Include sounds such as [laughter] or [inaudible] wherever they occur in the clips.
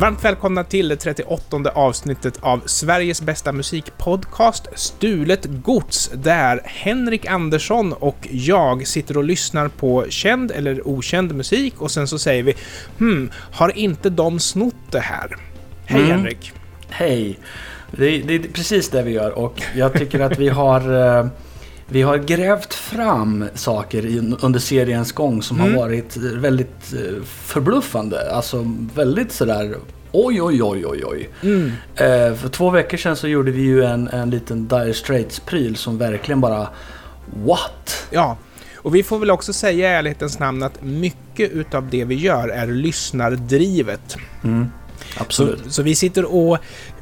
Varmt välkomna till det 38 avsnittet av Sveriges bästa musikpodcast Stulet Gods, där Henrik Andersson och jag sitter och lyssnar på känd eller okänd musik och sen så säger vi hmm, har inte de snott det här? Hej Mm. Henrik! Hej! Det, det är precis det vi gör och jag tycker att vi har, eh, vi har grävt fram saker i, under seriens gång som Mm. har varit väldigt eh, förbluffande. Alltså väldigt sådär oj, oj, oj, oj, oj. Mm. Eh, för två veckor sedan så gjorde vi ju en, en liten Dire Straits-pryl som verkligen bara What? Ja, och vi får väl också säga i ärlighetens namn att mycket utav det vi gör är lyssnardrivet. Mm. Så, Absolut. så vi sitter och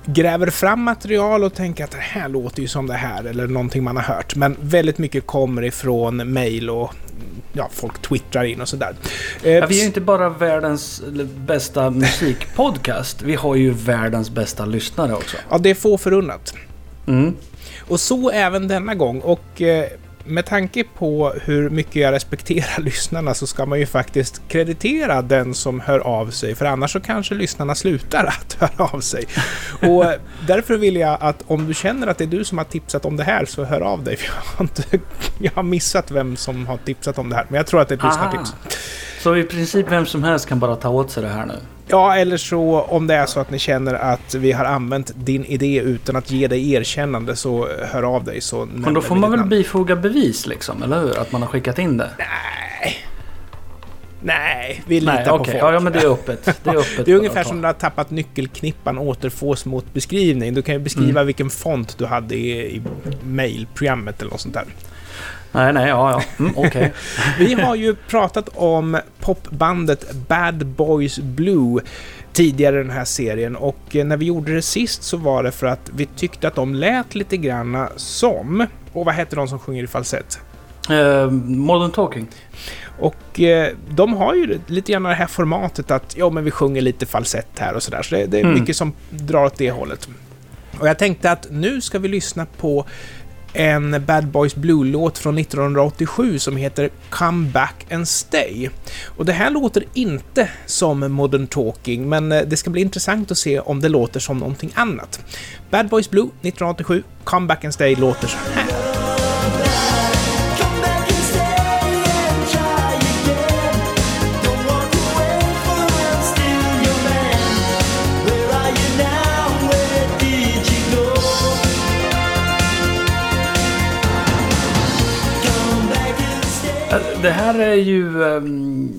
gräver fram material och tänker att det här låter ju som det här eller någonting man har hört. Men väldigt mycket kommer ifrån mail och ja, folk twittrar in och sådär. Eh, Ja, vi är ju inte bara världens bästa musikpodcast. Vi har ju världens bästa lyssnare också. Ja, det är få förunnat. Mm. Och så även denna gång. Och eh, med tanke på hur mycket jag respekterar [laughs] lyssnarna så ska man ju faktiskt kreditera den som hör av sig. För annars så kanske lyssnarna slutar [laughs] att höra av sig. Och [laughs] därför vill jag att om du känner att det är du som har tipsat om det här så hör av dig. För jag har, inte, jag har missat vem som har tipsat om det här. Men jag tror att det är ett lyssnartips. Så i princip vem som helst kan bara ta åt sig det här nu. Ja, eller så om det är så att ni känner att vi har använt din idé utan att ge dig erkännande så hör av dig så Men då får man väl namn. bifoga bevis liksom, eller hur? Att man har skickat in det. Nej. Nej, vi litar Nej, på folk. Ja, ja, men det är öppet. Det är, [laughs] öppet Det är ungefär som när du har tappat nyckelknippan återfås mot beskrivning. Du kan ju beskriva Mm. vilken font du hade i, i mailprogrammet eller något sånt där. Nej, nej, ja, ja. Mm, [laughs] okej. Vi har ju pratat om popbandet Bad Boys Blue tidigare i den här serien och när vi gjorde det sist så var det för att vi tyckte att de lät lite granna som... Och vad heter de som sjunger i falsett? Eh, modern Talking. Och eh, de har ju lite grann det här formatet att ja, men vi sjunger lite falsett här och sådär. Så det, det är Mm. mycket som drar åt det hållet. Och jag tänkte att nu ska vi lyssna på en Bad Boys Blue-låt från 1987 som heter Come Back and Stay. Och det här låter inte som Modern Talking, men eh, det ska bli intressant att se om det låter som någonting annat. Bad Boys Blue 1987, Come Back and Stay låter så här. Det här är ju ehm,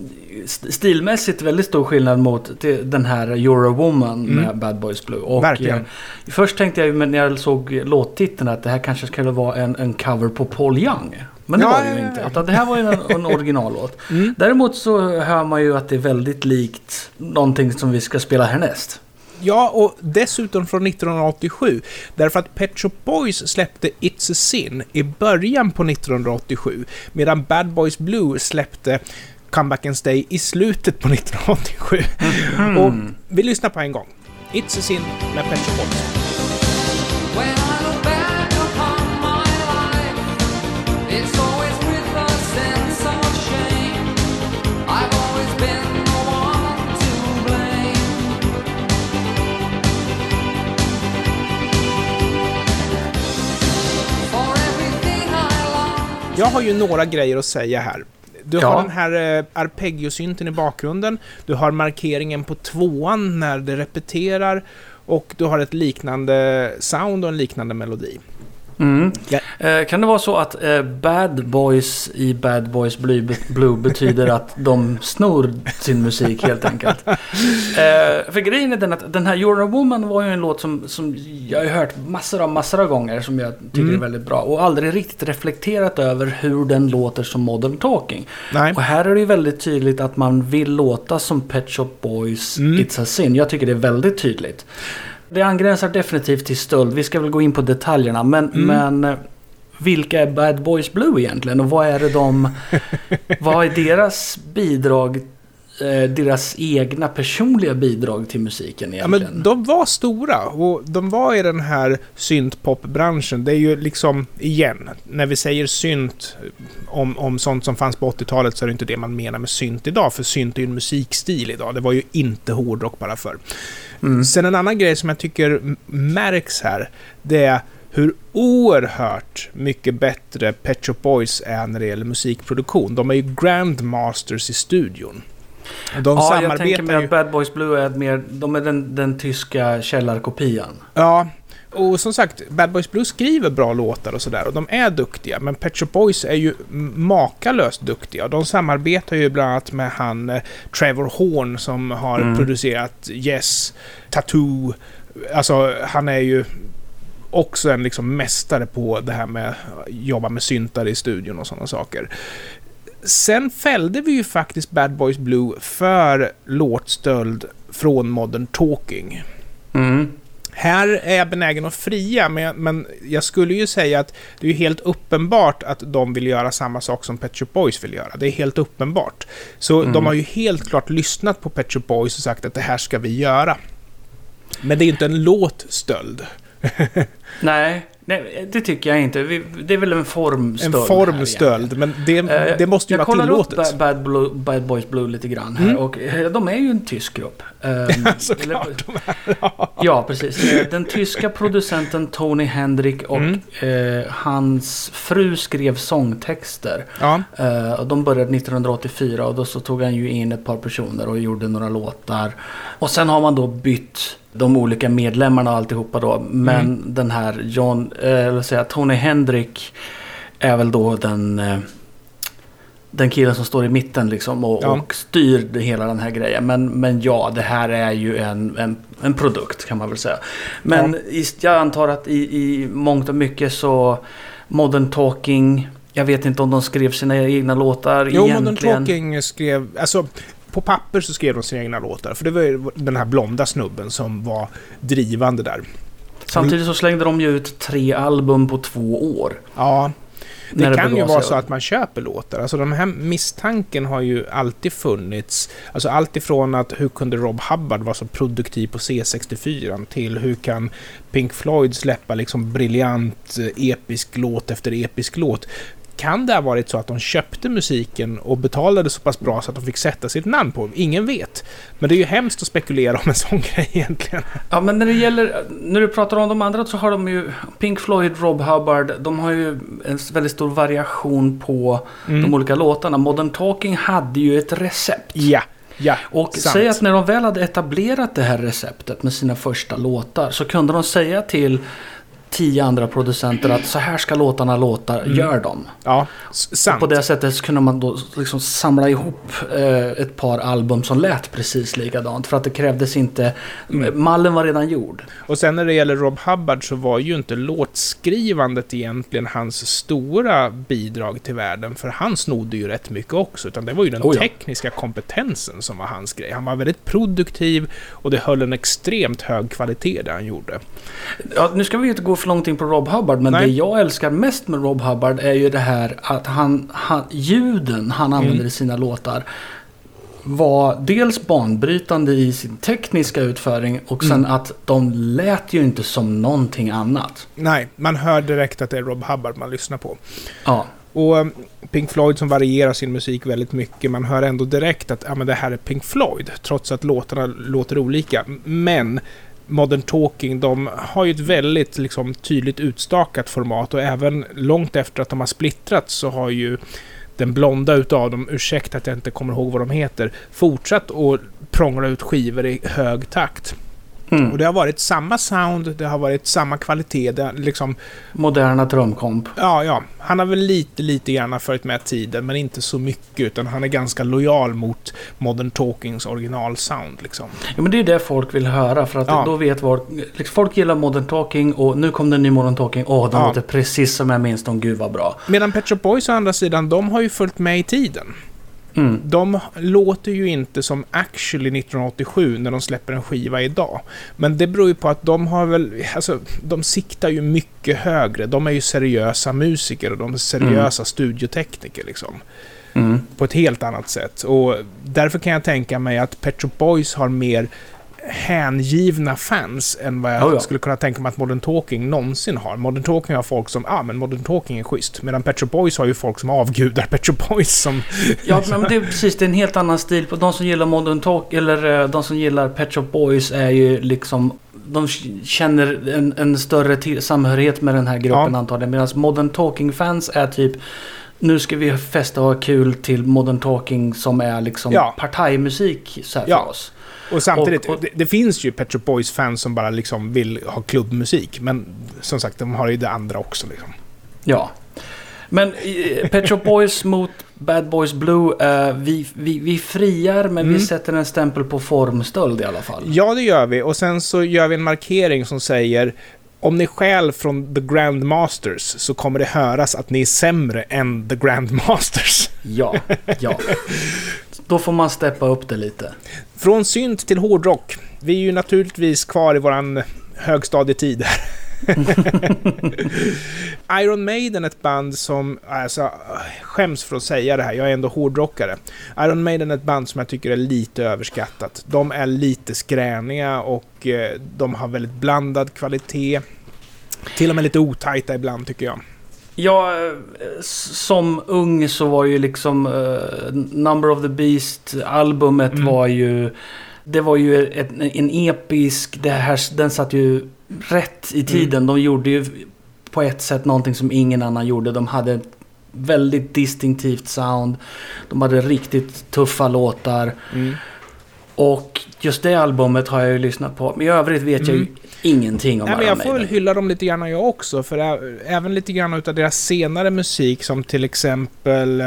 st- stilmässigt väldigt stor skillnad mot den här Eurowoman Mm. med Bad Boys Blue. Och, Verkligen. eh, först tänkte jag när jag såg låttiteln att det här kanske skulle vara en, en cover på Paul Young. Men det Ja, var det ju ja, inte. ja. Utan det här var ju en, en [laughs] originallåt. Mm. Däremot så hör man ju att det är väldigt likt någonting som vi ska spela härnäst. Ja, och dessutom från 1987. Därför att Pet Shop Boys släppte It's a Sin i början på 1987. Medan Bad Boys Blue släppte Come Back and Stay i slutet på 1987. Och vi lyssnar på en gång. It's a Sin med Pet Shop Boys. When Jag har ju några grejer att säga här. Du Ja. har den här eh, arpeggiosynten i bakgrunden. Du har markeringen på tvåan när det repeterar. Och du har ett liknande sound och en liknande melodi. Mm. Eh, kan det vara så att eh, Bad Boys i Bad Boys Blue, Blue betyder att de snor sin musik helt enkelt? [laughs] Eh, för grejen är den att den här You're a Woman var ju en låt som, som jag har hört massor av massor av gånger som jag tycker Mm. är väldigt bra och aldrig riktigt reflekterat över hur den låter som Modern Talking. Nej. Och här är det ju väldigt tydligt att man vill låta som Pet Shop Boys Mm. It's a Sin. Jag tycker det är väldigt tydligt. Det angränsar definitivt till stöld. Vi ska väl gå in på detaljerna. Men, Mm. men eh, vilka är Bad Boys Blue egentligen? Och vad är det de... [laughs] vad är deras bidrag deras egna personliga bidrag till musiken Ja, egentligen. men de var stora och de var i den här syntpopbranschen. Det är ju liksom, igen, när vi säger synt om, om sånt som fanns på 80-talet så är det inte det man menar med synt idag. För synt är ju en musikstil idag. Det var ju inte hårdrock bara förr. Mm. Sen en annan grej som jag tycker märks här, det är hur oerhört mycket bättre Pet Shop Boys är när det gäller musikproduktion. De är ju grandmasters i studion. De ja, jag tänker mig ju... att Bad Boys Blue är mer, de är den, den tyska källarkopian. Ja, och som sagt, Bad Boys Blue skriver bra låtar och sådär och de är duktiga. Men Pet Shop Boys är ju makalöst duktiga. De samarbetar ju bland annat med han eh, Trevor Horn som har Mm. producerat Yes, Tattoo. Alltså, han är ju också en liksom mästare på det här med att jobba med syntar i studion och sådana saker. Sen fällde vi ju faktiskt Bad Boys Blue för låtstöld från Modern Talking. Mm. Här är jag benägen att fria, men jag, men jag skulle ju säga att det är helt uppenbart att de vill göra samma sak som Pet Shop Boys vill göra. Det är helt uppenbart. Så Mm. de har ju helt klart lyssnat på Pet Shop Boys och sagt att det här ska vi göra. Men det är ju inte en låtstöld. [laughs] Nej, nej, det tycker jag inte. Det är väl en formstöld. En formstöld, men det. Eh, det måste ju jag vara kollar upp tillåtet. Ba- Bad, Blue, Bad Boys Blue lite grann här Mm. och eh, de är ju en tysk grupp. [laughs] Ehm, Såklart. eller- Ja, precis. Eh, Den tyska producenten Tony Hendrick och Mm. hans fru skrev sångtexter. Ja, och de började 1984 och då så tog han ju in ett par personer och gjorde några låtar. Och sen har man då bytt de olika medlemmarna och alltihopa då. Men Mm. den här John, eh, eller säga Tony Hendrick är väl då den eh, den killen som står i mitten liksom och, Ja. och styr hela den här grejen. Men, men ja, det här är ju en, en, en produkt kan man väl säga. Men i, jag antar att i, i mångt och mycket så Modern Talking, jag vet inte om de skrev sina egna låtar jo, egentligen. Modern Talking skrev... Alltså, på papper så skrev de sina egna låtar. För det var ju den här blonda snubben som var drivande där. Samtidigt så slängde de ju ut tre album på två år. Ja, det det kan ju vara så att man köper låtar. Alltså den här misstanken har ju alltid funnits. Alltså allt ifrån att hur kunde Rob Hubbard vara så produktiv på C64 till hur kan Pink Floyd släppa liksom briljant eh, episk låt efter episk låt. Kan det ha varit så att de köpte musiken och betalade så pass bra så att de fick sätta sitt namn på? Ingen vet. Men det är ju hemskt att spekulera om en sån [laughs] grej egentligen. Ja, men när det gäller, när du pratar om de andra så har de ju Pink Floyd, Rob Hubbard, de har ju en väldigt stor variation på Mm. de olika låtarna. Modern Talking hade ju ett recept. Ja, ja. Och sant. säg att när de väl hade etablerat det här receptet med sina första låtar så kunde de säga till tio andra producenter att så här ska låtarna låta, Mm. gör dem. Ja, sant. På det sättet kunde man då liksom samla ihop eh, ett par album som lät precis likadant. För att det krävdes inte, Mm. mallen var redan gjord. Och sen när det gäller Rob Hubbard så var ju inte låtskrivandet egentligen hans stora bidrag till världen. För han snodde ju rätt mycket också. Utan det var ju den Oh ja. tekniska kompetensen som var hans grej. Han var väldigt produktiv och det höll en extremt hög kvalitet det han gjorde. Ja, nu ska vi inte gå för långt in på Rob Hubbard, men Nej. det jag älskar mest med Rob Hubbard är ju det här att han, han ljuden han använder Mm. i sina låtar var dels banbrytande i sin tekniska utföring och sen Mm. att de lät ju inte som någonting annat. Nej, man hör direkt att det är Rob Hubbard man lyssnar på. Ja, Och um, Pink Floyd som varierar sin musik väldigt mycket, man hör ändå direkt att ja, men det här är Pink Floyd, trots att låtarna låter olika. Men Modern Talking, de har ju ett väldigt liksom, tydligt utstakat format och även långt efter att de har splittrats så har ju den blonda utav dem, ursäkta att jag inte kommer ihåg vad de heter, fortsatt att prångla ut skivor i hög takt mm. Och det har varit samma sound, det har varit samma kvalitet, det liksom moderna trumkomp. Ja, ja. Han har väl lite, lite grann följt med tiden, men inte så mycket. Utan han är ganska lojal mot Modern Talkings originalsound, liksom. Ja, men det är det folk vill höra för att Ja. då vet folk, liksom, folk gillar Modern Talking och nu kom det en ny Modern Talking. Åh, de Ja. låter precis som jag minns dem. Gud vad bra. Medan Pet Shop Boys å andra sidan, de har ju följt med i tiden. Mm. De låter ju inte som Actually 1987 när de släpper en skiva idag. Men det beror ju på att de har väl, alltså de siktar ju mycket högre. De är ju seriösa musiker och de är seriösa studiotekniker liksom. Mm. På ett helt annat sätt. Och därför kan jag tänka mig att Pet Shop Boys har mer hängivna fans än vad jag Oh ja. skulle kunna tänka mig att Modern Talking någonsin har. Modern Talking har folk som, ja ah, men Modern Talking är schysst. Medan Pet Shop Boys har ju folk som avgudar [laughs] Pet Shop Boys som... Ja, men det är precis. Det är en helt annan stil. De som gillar Modern Talk, eller eh, de som gillar Pet Shop Boys är ju liksom... De känner en, en större samhörighet med den här gruppen Ja. antagligen. Medan Modern Talking-fans är typ... Nu ska vi festa och ha kul till Modern Talking som är liksom Ja. partajmusik så här Ja. för oss. Och samtidigt, Och- och- Det, det finns ju Pet Shop Boys-fans som bara liksom vill ha klubbmusik. Men som sagt, de har ju det andra också liksom. Ja. Men eh, Pet Shop Boys mot Bad Boys Blue. eh, vi, vi, vi friar men vi Mm. sätter en stämpel på formstöld i alla fall. Ja, det gör vi. Och sen så gör vi en markering som säger om ni stjäl från The Grandmasters så kommer det höras att ni är sämre än The Grandmasters. Ja, ja. [laughs] Då får man steppa upp det lite. Från synt till hårdrock. Vi är ju naturligtvis kvar i våran högstadietid här. [laughs] Iron Maiden, ett band som, alltså, skäms för att säga det här, jag är ändå hårdrockare. Iron Maiden är ett band som jag tycker är lite överskattat. De är lite skräniga och eh, de har väldigt blandad kvalitet. Till och med lite otajta ibland tycker jag. Ja, som ung så var ju liksom eh, Number of the Beast-albumet Mm. var ju... Det var ju ett, en episk... Det här, den satt ju rätt i tiden. De gjorde ju på ett sätt någonting som ingen annan gjorde. De hade ett väldigt distinktivt sound. De hade riktigt tuffa låtar. Och just det albumet har jag ju lyssnat på. Men i övrigt vet jag ju Mm. ingenting om Nej, men jag får väl hylla dem lite grann jag också, för även lite grann utav deras senare musik som till exempel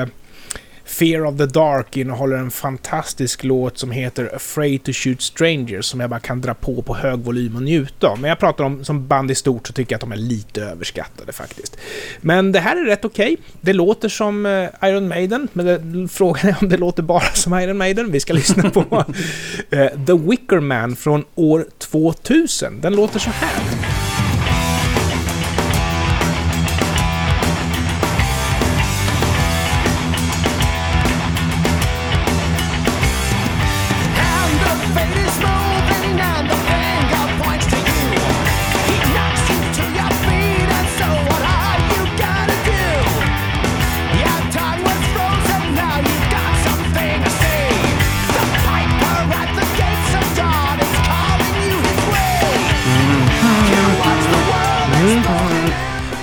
Fear of the Dark innehåller en fantastisk låt som heter Afraid to Shoot Strangers som jag bara kan dra på på hög volym och njuta av. Men jag pratar om som band i stort så tycker jag att de är lite överskattade faktiskt. Men det här är rätt okej. Det låter som eh, Iron Maiden, men det, frågan är om det låter bara som Iron Maiden. Vi ska lyssna på [laughs] eh, The Wicker Man från år 2000. Den låter så här.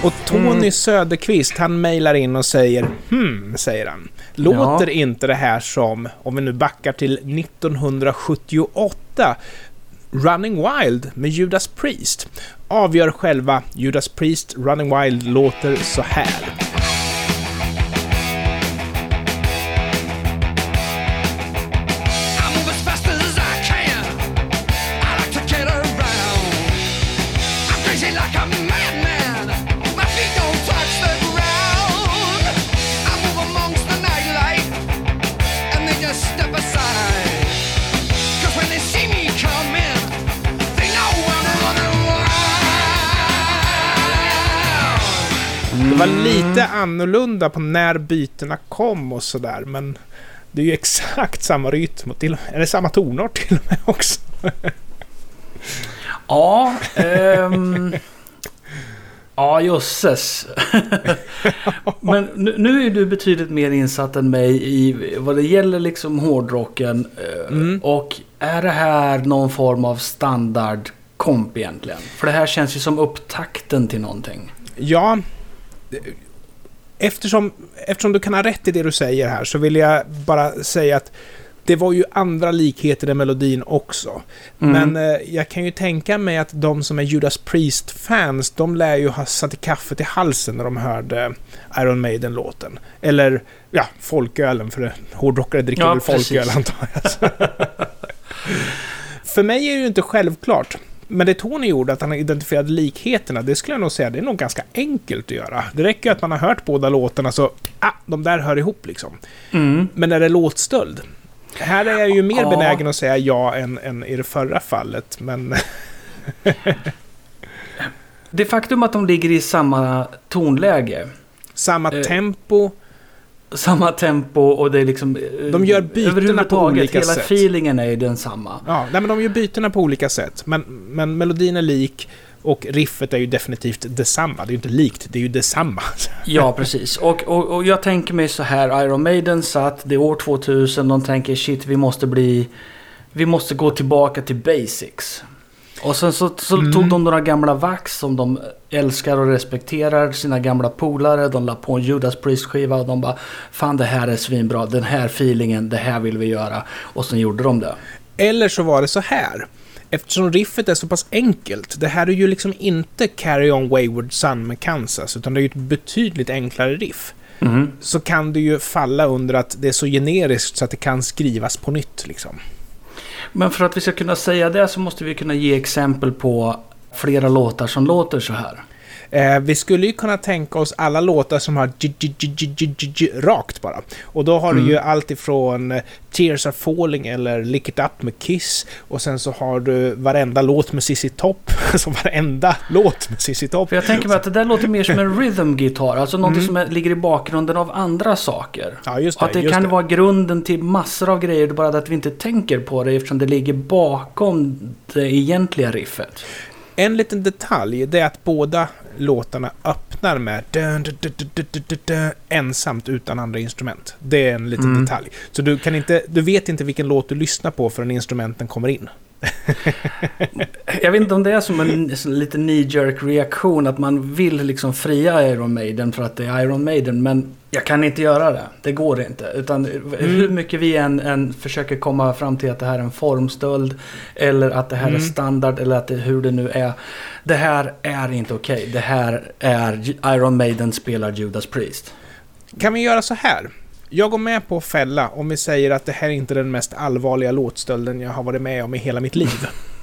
Och Tony Söderqvist, han mejlar in och säger Hmm, säger han. Låter Ja. inte det här som, om vi nu backar till 1978, Running Wild med Judas Priest? Avgör själva. Judas Priest, Running Wild låter så här. Var lite annorlunda på när bytena kom och sådär, men det är ju [laughs] exakt samma rytm och till det samma tonart till och med också? Ja, ehm... [laughs] Ja, jösses. [laughs] Men nu, nu är du betydligt mer insatt än mig i vad det gäller liksom hårdrocken. eh, Mm. Och är det här någon form av standardkomp egentligen? För det här känns ju som upptakten till någonting. Ja, eftersom, eftersom du kan ha rätt i det du säger här så vill jag bara säga att det var ju andra likheter i melodin också. Mm. Men eh, jag kan ju tänka mig att de som är Judas Priest-fans, de lär ju ha satt i kaffet i halsen när de hörde Iron Maiden-låten. Eller, ja, folkölen, för hårdrockare dricker Ja, väl folköl antar jag. [laughs] För mig är det ju inte självklart. Men det Tony gjorde, att han identifierade likheterna, det skulle jag nog säga, det är nog ganska enkelt att göra. Det räcker ju att man har hört båda låtarna så, ah, de där hör ihop liksom. Mm. Men är det låtstöld? Här är jag ju mer Ja. benägen att säga ja än, än i det förra fallet, men... [laughs] Det faktum att de ligger i samma tonläge, Samma Eh, tempo, samma tempo och det är liksom... eh, De gör bytena på olika hela sätt. feelingen är ju densamma. Ja, nej, men de gör bytena på olika sätt. Men, men melodin är lik och riffet är ju definitivt detsamma. Det är ju inte likt, det är ju detsamma. [laughs] Ja, precis. Och, och, och jag tänker mig så här, Iron Maiden satt, det är år 2000, de tänker shit, vi måste bli... Vi måste gå tillbaka till basics. Och sen så, så Mm. tog de några gamla vax som de älskar och respekterar, sina gamla polare, de la på en Judas Priest-skiva och de bara Fan det här är svinbra, den här feelingen, det här vill vi göra. Och sen gjorde de det. Eller så var det så här. Eftersom riffet är så pass enkelt. Det här är ju liksom inte Carry On Wayward Son med Kansas, utan det är ju ett betydligt enklare riff. Mhm. Så kan det ju falla under att det är så generiskt så att det kan skrivas på nytt liksom. Men för att vi ska kunna säga det så måste vi kunna ge exempel på flera låtar som låter så här. Eh, vi skulle ju kunna tänka oss alla låtar som har rakt bara. Och då har du ju allt ifrån eh, Tears Are Falling eller Lick It Up med Kiss. Och sen så har du varenda låt med Cissi Topp. [laughs] Alltså varenda låt med Cissi Topp. För jag tänker mig att det där låter mer som en [laughs] rhythm-gitarr. Alltså någonting som är, ligger i bakgrunden av andra saker. Ja, just Och att det just kan vara grunden till massor av grejer. Det bara att vi inte tänker på det eftersom det ligger bakom det egentliga riffet. En liten detalj, det är att båda låtarna öppnar med dun, dun, dun, ensamt utan andra instrument. Det är en liten Mm. detalj. Så du, kan inte, du vet inte vilken låt du lyssnar på förrän instrumenten kommer in. [laughs] Jag vet inte om det är som en lite knee-jerk reaktion. Att man vill liksom fria Iron Maiden för att det är Iron Maiden. Men jag kan inte göra det. Det går inte. Utan hur mycket vi än, än försöker komma fram till att det här är en formstöld. Eller att det här är standard. Eller att det, hur det nu är. Det här är inte okej. Det här är Iron Maiden spelar Judas Priest. Kan vi göra så här? Jag går med på att fälla om vi säger att det här är inte den mest allvarliga låtstölden jag har varit med om i hela mitt liv. [laughs]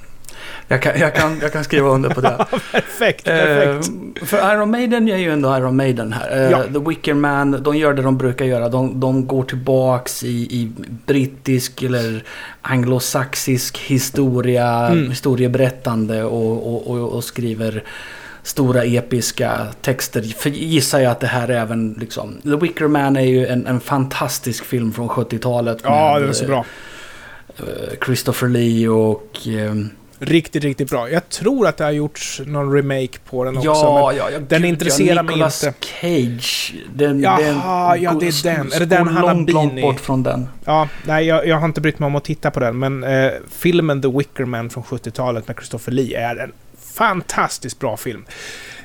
Jag kan, jag kan, jag kan skriva under på det. [laughs] perfekt, perfekt. Eh, för Iron Maiden är ju ändå Iron Maiden här. Eh, Ja. The Wicker Man, de gör det de brukar göra. De, de går tillbaks i, i brittisk eller anglosaxisk historia, Mm. historieberättande och, och, och, och skriver stora episka texter. För gissar jag att det här är även liksom... The Wicker Man är ju en, en fantastisk film från 70-talet. Ja, det var så bra. eh, Christopher Lee och... ehm, Riktigt, riktigt bra. Jag tror att det har gjorts någon remake på den också. Ja, men ja, ja, den gud, intresserar ja, mig inte. Cage. Den, Jaha, den, ja, det är den. Är det den han har långt, bort från den. Ja, nej, jag, jag har inte brytt mig om att titta på den, men eh, filmen The Wicker Man från 70-talet med Christopher Lee är en fantastiskt bra film.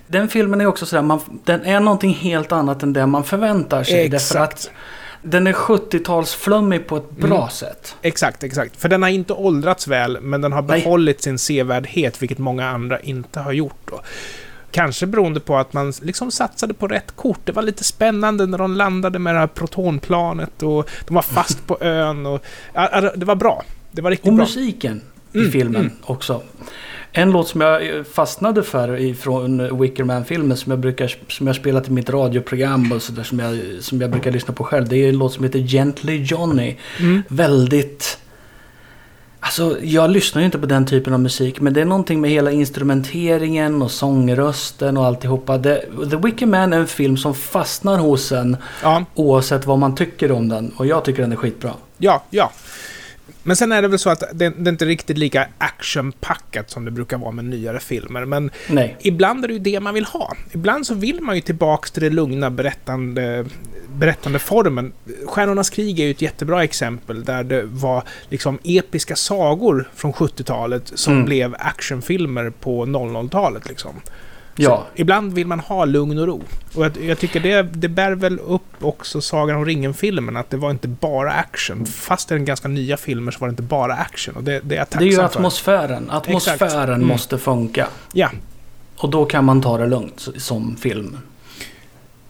Den filmen är också sådär, man, den är någonting helt annat än det man förväntar sig. Därför att Exakt. Den är 70-talsflummig på ett bra Mm. sätt. Exakt, exakt. För den har inte åldrats väl, men den har Nej. behållit sin sevärdhet, vilket många andra inte har gjort. Då. Kanske beroende på att man liksom satsade på rätt kort. Det var lite spännande när de landade med det här protonplanet och de var fast på ön. Och, det var bra. Det var riktigt Och bra. musiken i Mm, filmen mm. också. En låt som jag fastnade för ifrån Wickerman-filmen som jag brukar som jag spelat i mitt radioprogram och sådär som jag, som jag brukar lyssna på själv. Det är en låt som heter Gently Johnny. Mm. Väldigt... Alltså jag lyssnar ju inte på den typen av musik men det är någonting med hela instrumenteringen och sångrösten och alltihopa. Det, The Wicker Man är en film som fastnar hos en Ja, oavsett vad man tycker om den. Och jag tycker den är skitbra. ja, ja. Men sen är det väl så att det, det är inte riktigt lika actionpackat som det brukar vara med nyare filmer. Men Nej. ibland är det ju det man vill ha. Ibland så vill man ju tillbaks till det lugna berättande, berättande formen. Stjärnornas krig är ju ett jättebra exempel där det var liksom episka sagor från 70-talet som Mm. blev actionfilmer på 00-talet liksom. Ja. Så ibland vill man ha lugn och ro. Och jag, jag tycker det, det bär väl upp också Sagan om ringen-filmen, att det var inte bara action. Fast det är en ganska nya filmer så var det inte bara action. Och det, det är jag Det är ju tacksam för. atmosfären. Atmosfären Mm. måste funka. Ja. Och då kan man ta det lugnt som film.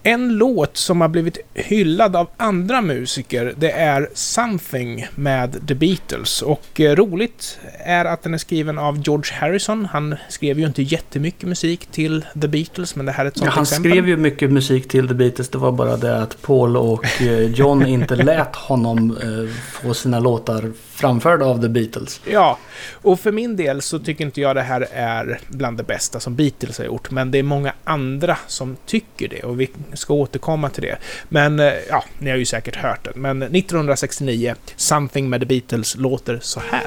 En låt som har blivit hyllad av andra musiker, det är Something med The Beatles. Och eh, roligt är att den är skriven av George Harrison. Han skrev ju inte jättemycket musik till The Beatles, men det här är ett Ja, sånt han exempel. skrev ju mycket musik till The Beatles. Det var bara det att Paul och eh, John [laughs] inte lät honom eh, få sina låtar framförda av The Beatles. Ja, och för min del så tycker inte jag det här är bland det bästa som Beatles har gjort, men det är många andra som tycker det och vi ska återkomma till det. Men eh, ja, ni har ju säkert hört den. Men 1969, Something med The Beatles låter så här.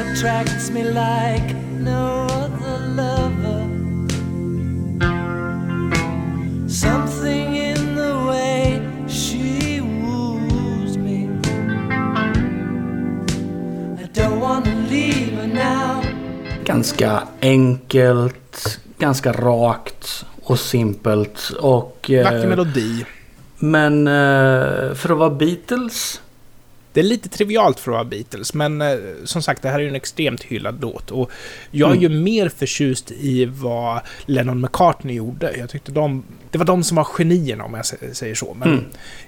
Attracts me like no Ganska enkelt, ganska rakt och simpelt. Och, eh, Vacker melodi. men eh, för att vara Beatles Det är lite trivialt för att vara Beatles, men eh, som sagt, det här är ju en extremt hyllad låt. Och jag är ju mer förtjust i vad Lennon McCartney gjorde. Jag tyckte de... Det var de som var genierna, om jag sä- säger så. Men Mm.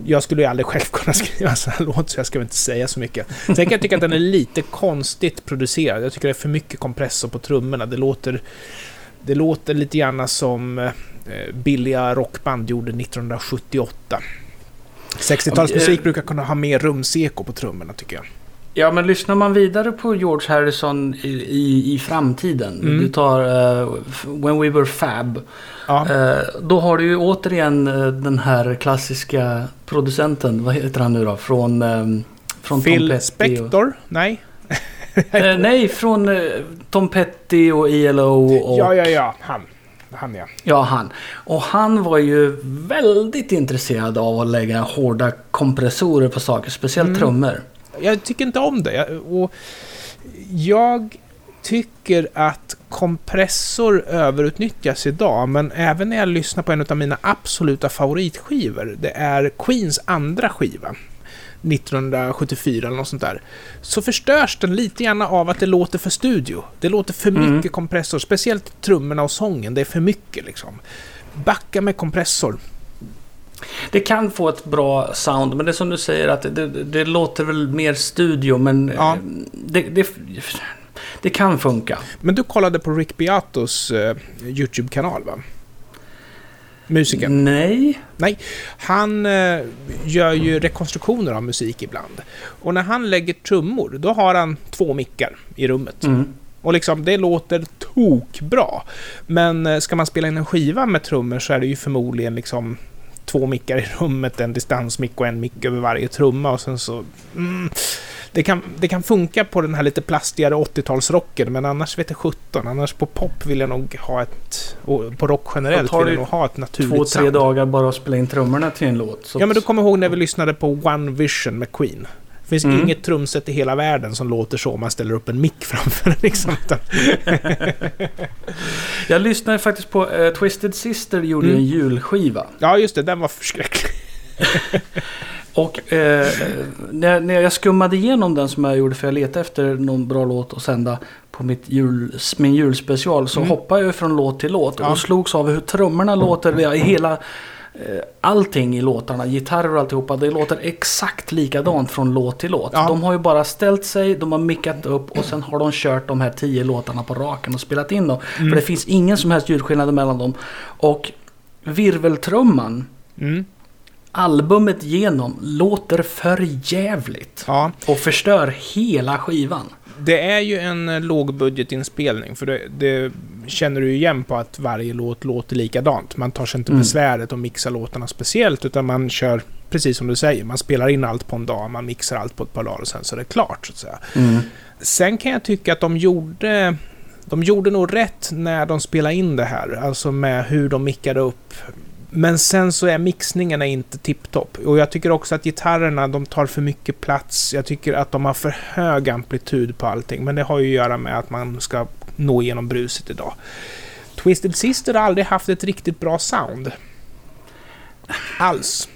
jag skulle ju aldrig själv [laughs] kunna skriva en sån här låt, så jag ska väl inte säga så mycket. Sen kan jag tycka att den är lite konstigt producerad. Jag tycker det är för mycket kompressor på trummorna. Det låter... Det låter lite grann som eh, billiga rockband gjorde 1978. 60-talsmusik Eh, brukar kunna ha mer rumseko på trummorna tycker jag. Ja, men lyssnar man vidare på George Harrison i, i, i framtiden. Mm. Du tar F- When We Were Fab. Ja. Eh, då har du ju återigen den här klassiska producenten. Vad heter han nu då? Från, eh, från Tom Phil Petty Spector? Nej. Och, eh, nej, från Tom Petty och ELO. Och, Ja, ja, ja. Han. Han ja. Ja, han. Och han var ju väldigt intresserad av att lägga hårda kompressorer på saker. Speciellt Mm. trummor. Jag tycker inte om det. Och jag tycker att kompressor överutnyttjas idag, men även när jag lyssnar på en av mina absoluta favoritskivor, det är Queens andra skiva. 1974 eller något sånt där. Så förstörs den lite grann av att det låter för studio. Det låter för Mm. mycket kompressor, speciellt trummorna och sången. Det är för mycket liksom. Backa med kompressor. Det kan få ett bra sound, men det är som du säger att det, det, låter väl mer studio, men Ja. eh, det, det, det kan funka. Men du kollade på Rick Beatos eh, YouTube-kanal va? Musiken. Nej. Han eh, gör ju rekonstruktioner av musik ibland. Och när han lägger trummor, då har han två mickar i rummet. Mm. Och liksom, det låter tokbra. Men eh, ska man spela in en skiva med trummor så är det ju förmodligen liksom två mickar i rummet, en distansmick och en mick över varje trumma och sen så... Mm, det, kan, det kan funka på den här lite plastigare 80-talsrocken, men annars vet jag 17. Annars på pop vill jag nog ha ett... Och på rock generellt vill jag nog ha ett naturligt Två, tre sound. dagar bara att spela in trummorna till en låt. Så Ja, men du kommer ihåg när vi lyssnade på One Vision med Queen? Det finns Mm. inget trumset i hela världen som låter så om man ställer upp en mick [laughs] framför den. Liksom. [laughs] Jag lyssnade faktiskt på eh, Twisted Sister gjorde Mm. en julskiva. Ja, just det. Den var förskräcklig. [laughs] Och eh, när, när jag skummade igenom den som jag gjorde för jag letade efter någon bra låt att sända på mitt jul, min julspecial så Mm. hoppade jag från låt till låt Ja. och slogs av hur trummorna låter. Ja, hela, eh, allting i låtarna, gitarrer och alltihopa, det låter exakt likadant från låt till låt. Ja. De har ju bara ställt sig, de har mickat upp och sen har de kört de här tio låtarna på raken och spelat in dem. Mm. För det finns ingen som helst ljudskillnad mellan dem. Och virveltrumman Mm. Albumet genom låter för jävligt Ja, och förstör hela skivan. det är ju en eh, lågbudgetinspelning, för det, det känner du ju igen på att varje låt låter likadant. Man tar sig inte Mm. besväret att mixa låtarna speciellt, utan man kör precis som du säger. Man spelar in allt på en dag, man mixar allt på ett par dagar och sen så är det klart, så att säga. Sen kan jag tycka att de gjorde... De gjorde nog rätt när de spelade in det här, alltså med hur de mickade upp. Men sen så är mixningarna inte tipptopp. Och jag tycker också att gitarrerna, de tar för mycket plats. Jag tycker att de har för hög amplitud på allting. Men det har ju att göra med att man ska nå igenom bruset idag. Twisted Sister har aldrig haft ett riktigt bra sound. Alls.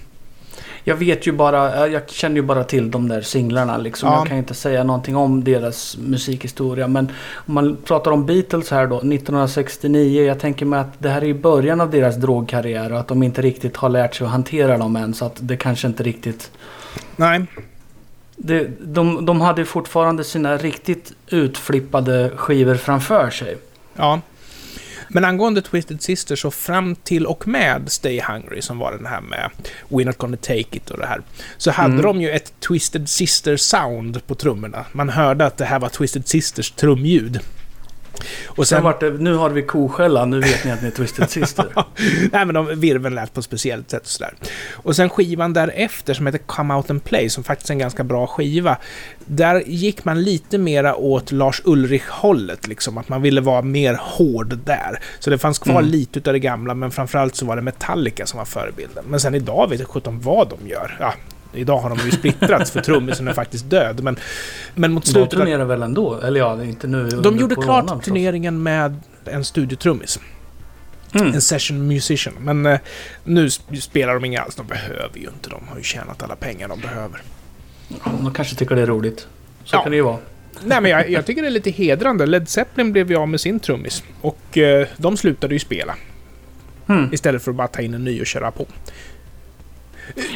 Jag vet ju bara, jag känner ju bara till de där singlarna liksom. Ja. Jag kan ju inte säga någonting om deras musikhistoria. Men om man pratar om Beatles här då, 1969. Jag tänker mig att det här är i början av deras drogkarriär och att de inte riktigt har lärt sig att hantera dem än. Så att det kanske inte riktigt... Nej, Det, de, de hade ju fortfarande sina riktigt utflippade skivor framför sig. ja. Men angående Twisted Sister så fram till och med Stay Hungry som var den här med We're Not Gonna Take It och det här. Så hade Mm. de ju ett Twisted Sister sound på trummorna. Man hörde att det här var Twisted Sisters trumljud. Och Sen sen... vart det, nu har vi koskälla, nu vet ni att ni är Twisted Sister. [laughs] Nej men de, virveln lät på ett speciellt sätt och sådär. Och sen skivan därefter som heter Come Out and Play, som faktiskt är en ganska bra skiva. Där gick man lite mera åt Lars Ulrich-hållet, liksom. Att man ville vara mer hård där. Så det fanns kvar Mm. lite utav det gamla, men framförallt så var det Metallica som var förebilden. Men sen idag vet jag sjutton vad de gör. Ja, idag har de ju splittrats för trummisen är faktiskt död. Men, men mot De slutet... av- turnerar väl ändå? Eller ja, inte nu De gjorde coronan, klart turneringen med en studiotrummis. Mm. En session musician. Men eh, nu sp- spelar de inga alls. De behöver ju inte. De har ju tjänat alla pengar de behöver. De kanske tycker det är roligt. Så Ja. kan det ju vara. Nej, men jag, jag tycker det är lite hedrande. Led Zeppelin blev ju av med sin trummis. Och eh, de slutade ju spela. Mm. Istället för att bara ta in en ny och köra på.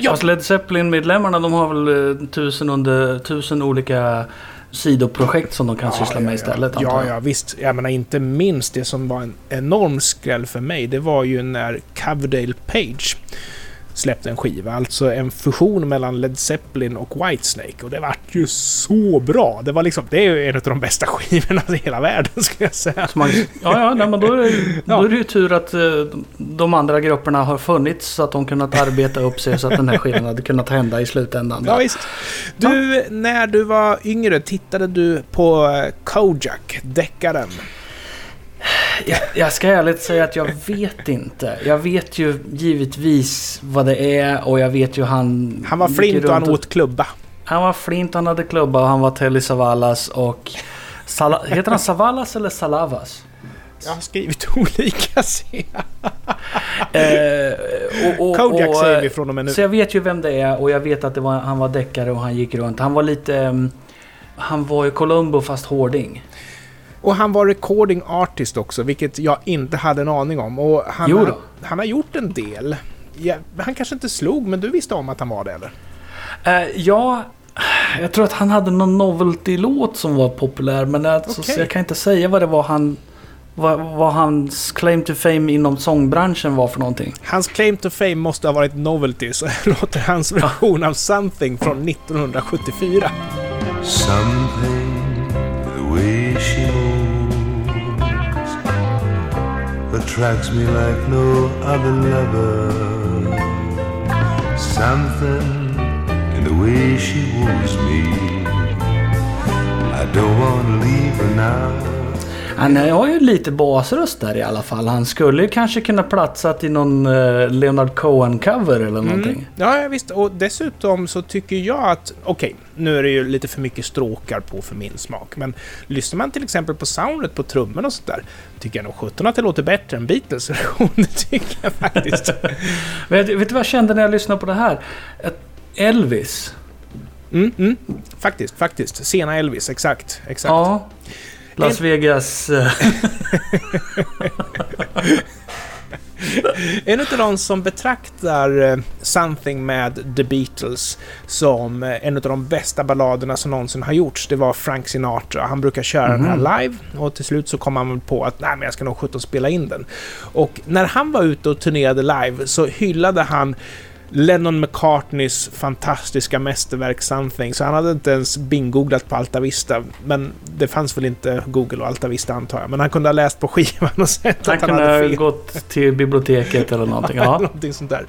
Ja, Fast Led Zeppelin-medlemmarna de har väl eh, tusen, under, tusen olika sidoprojekt som de kan syssla med istället Ja, jag. ja, visst. Jag menar inte minst det som var en enorm skräll för mig. Det var ju när Coverdale Page släppte en skiva. Alltså en fusion mellan Led Zeppelin och Whitesnake. Och det vart ju så bra. Det var liksom, det är ju en av de bästa [laughs] skivorna i hela världen skulle jag säga. Man, ja, ja nej, men då är, det, [laughs] då är det ju tur att eh, de andra grupperna har funnits så att de kunnat arbeta upp sig så att den här skivan hade kunnat hända i slutändan. Ja, visst. Du, när du var yngre, tittade du på Kojak, deckaren? Jag, jag ska ärligt säga att jag vet inte. Jag vet ju givetvis vad det är och jag vet ju han... Han var flint och han åt klubba. Han var flint, han hade klubba och han var Telly Savalas och... Sala, heter han Savalas eller Salavas? Jag har skrivit [laughs] olika, ser jag. Eh, och, och, och, säger vi från och med nu. Så jag vet ju vem det är och jag vet att det var, han var deckare och han gick runt. Han var lite... ehm, han var ju Columbo fast hårding. Och han var recording artist också, vilket jag inte hade en aning om. Och han, har, han har gjort en del. Ja, han kanske inte slog, men du visste om att han var det, eller? Eh, ja, jag tror att han hade någon novelty-låt som var populär. Men alltså, så jag kan inte säga vad det var han... Vad, vad hans claim to fame inom sångbranschen var för någonting. Hans claim to fame måste ha varit Novelty, så här [laughs] låter hans version av Something från 1974. Something attracts me like no other lover. Something in the way she woos me. I don't want to leave her now. Han har ju lite basröst där i alla fall. Han skulle ju kanske kunna platsat i någon eh, Leonard Cohen-cover eller någonting. Mm. Ja, visst. Och dessutom så tycker jag att... Okej, nu är det ju lite för mycket stråkar på för min smak. Men lyssnar man till exempel på soundet på trummorna och sådär. Tycker jag nog sjutton att det låter bättre än Beatles version. [laughs] Det tycker jag faktiskt. [laughs] Vet, vet du vad jag kände när jag lyssnade på det här? Elvis. Mm, mm. Faktiskt, faktiskt. Sena Elvis, exakt. exakt. Ja. Las Vegas. eh, [laughs] En av de som betraktar eh, Something med The Beatles som eh, en av de bästa balladerna som någonsin har gjorts, det var Frank Sinatra. Han brukar köra den Mhm. här live och till slut så kom han på att nej men jag ska nog sjutton spela in den. Och när han var ute och turnerade live så hyllade han Lennon McCartneys fantastiska mästerverk Something, så han hade inte ens binggooglat på Alta Vista. Men det fanns väl inte Google och Alta Vista antar jag. Men han kunde ha läst på skivan och sett Han att han kunde hade ha fel. gått till biblioteket eller någonting. [laughs] Ja. Någonting sånt där.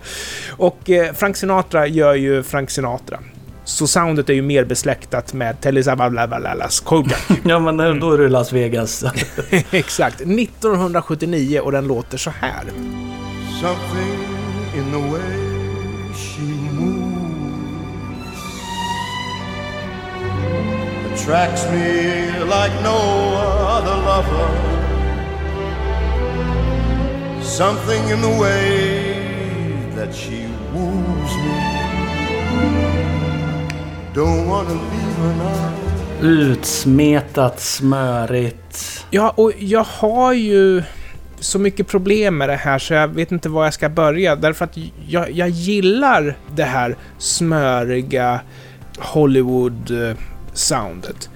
Och eh, Frank Sinatra gör ju Frank Sinatra. Så soundet är ju mer besläktat med Savalas Kojak. [laughs] ja, men då är det Las Vegas. [laughs] Exakt. 1979 och den låter så här. Something in the way attracts me like no other lover. Something in the way that she woos me. Don't wanna leave her now. Utsmetat, smörigt. Ja, och jag har ju så mycket problem med det här så jag vet inte var jag ska börja. Därför att jag, jag gillar det här smöriga Hollywood-soundet.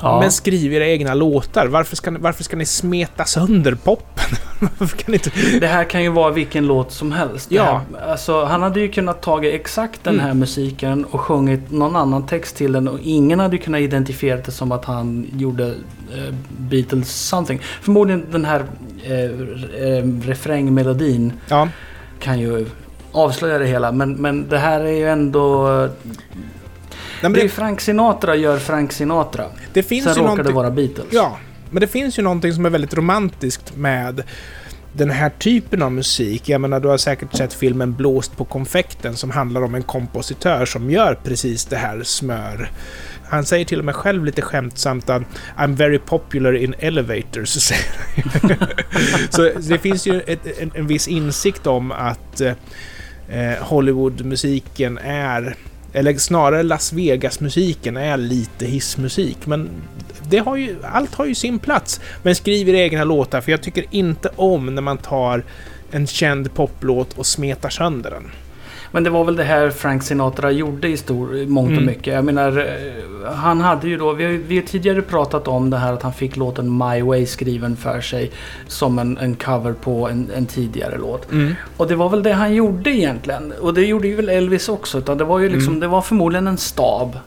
Ja. Men skriv era egna låtar. Varför ska, ni, varför ska ni smeta sönder poppen? [laughs] varför kan ni inte... Det här kan ju vara vilken låt som helst. Ja. Här, alltså, han hade ju kunnat tagit exakt den Mm. här musiken och sjungit någon annan text till den och ingen hade ju kunnat identifiera det som att han gjorde eh, Beatles something. Förmodligen den här eh, eh, refrängmelodin Ja, kan ju avslöja det hela. Men, men det här är ju ändå... Men det är Frank Sinatra gör Frank Sinatra. det finns Sen ju råkar det vara Beatles. Ja, men det finns ju någonting som är väldigt romantiskt med den här typen av musik. Jag menar, du har säkert sett filmen Blåst på konfekten som handlar om en kompositör som gör precis det här smör. Han säger till och med själv lite skämtsamt att I'm very popular in elevators. [laughs] säger. Så det finns ju ett, en, en viss insikt om att eh, Hollywoodmusiken är eller snarare Las Vegas-musiken är lite hissmusik, men det har ju, allt har ju sin plats. Men skriv era egna låtar, för jag tycker inte om när man tar en känd poplåt och smetar sönder den. Men det var väl det här Frank Sinatra gjorde i stor, mångt och Mm. mycket. Jag menar, eh, han hade ju då, vi har, vi har tidigare pratat om det här att han fick låten My Way skriven för sig som en, en cover på en, en tidigare låt. Och det var väl det han gjorde egentligen. Och det gjorde ju väl Elvis också. Utan det var ju liksom, Mm. det var förmodligen en stab.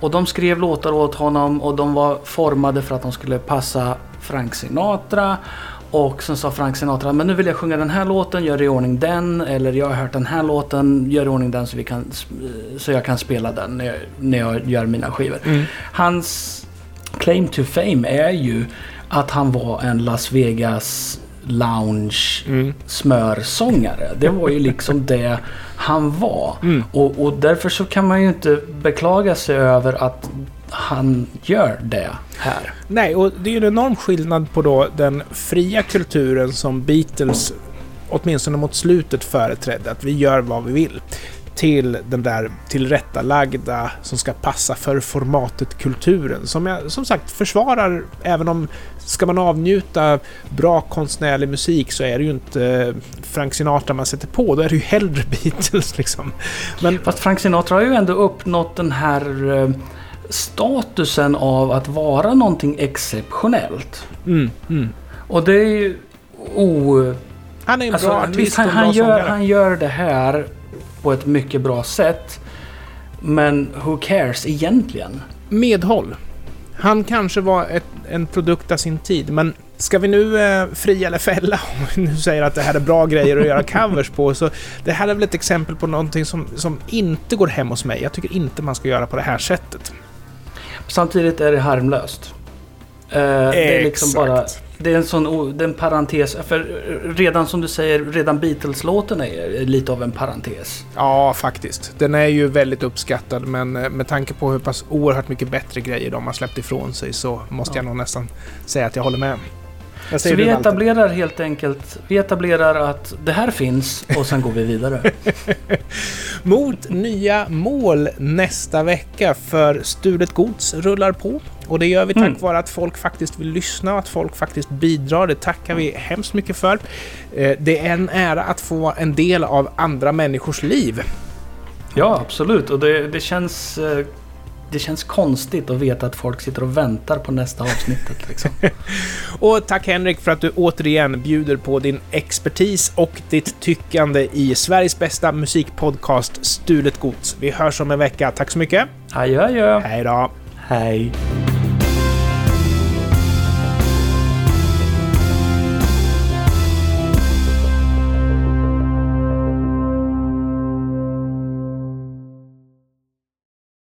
Och de skrev låtar åt honom och de var formade för att de skulle passa Frank Sinatra. Och sen sa Frank Sinatra, men nu vill jag sjunga den här låten, gör i ordning den. Eller jag har hört den här låten, gör i ordning den så, vi kan, så jag kan spela den när jag, när jag gör mina skivor. Hans claim to fame är ju att han var en Las Vegas lounge Mm. smörsångare. Det var ju liksom [laughs] det han var. Mm. Och, och därför så kan man ju inte beklaga sig över att han gör det här. Nej, och det är ju en enorm skillnad på då den fria kulturen som Beatles, åtminstone mot slutet, företrädde. Att vi gör vad vi vill. Till den där tillrättalagda som ska passa för formatet kulturen. Som jag som sagt försvarar, även om ska man avnjuta bra konstnärlig musik så är det ju inte Frank Sinatra man sätter på. Då är det ju hellre Beatles liksom. Men Fast Frank Sinatra har ju ändå uppnått den här eh, statusen av att vara någonting exceptionellt. mm, mm. Och det är ju o... han är en Alltså, bra artist visst, och han, en bra han, gör, han gör det här på ett mycket bra sätt. Men who cares egentligen? medhåll. Han kanske var ett, en produkt av sin tid, men ska vi nu eh, fria eller fälla [laughs] om vi nu säger att det här är bra grejer att göra [laughs] covers på, så det här är väl ett exempel på någonting som, som inte går hem hos mig. Jag tycker inte man ska göra på det här sättet. Samtidigt är det harmlöst. Eh, det är liksom bara... Det är en sån det är en parentes. För redan som du säger, redan Beatles-låten är lite av en parentes. Ja, faktiskt. Den är ju väldigt uppskattad, men eh, med tanke på hur pass oerhört mycket bättre grejer de har släppt ifrån sig så måste jag nog nästan säga att jag håller med. Så vi Walter? etablerar helt enkelt, vi etablerar att det här finns och sen går vi vidare. [laughs] Mot nya mål nästa vecka för Stulet Gods rullar på. Och det gör vi tack Mm. vare att folk faktiskt vill lyssna och att folk faktiskt bidrar. Det tackar vi hemskt mycket för. Eh, Det är en ära att få vara en del av andra människors liv. Ja, absolut. Och det, det känns... Det känns konstigt att veta att folk sitter och väntar på nästa avsnittet. Liksom. [laughs] Och tack Henrik för att du återigen bjuder på din expertis och ditt tyckande i Sveriges bästa musikpodcast Stulet Gods. Vi hörs om en vecka. Tack så mycket. Adjö, adjö. Hej då! Hej.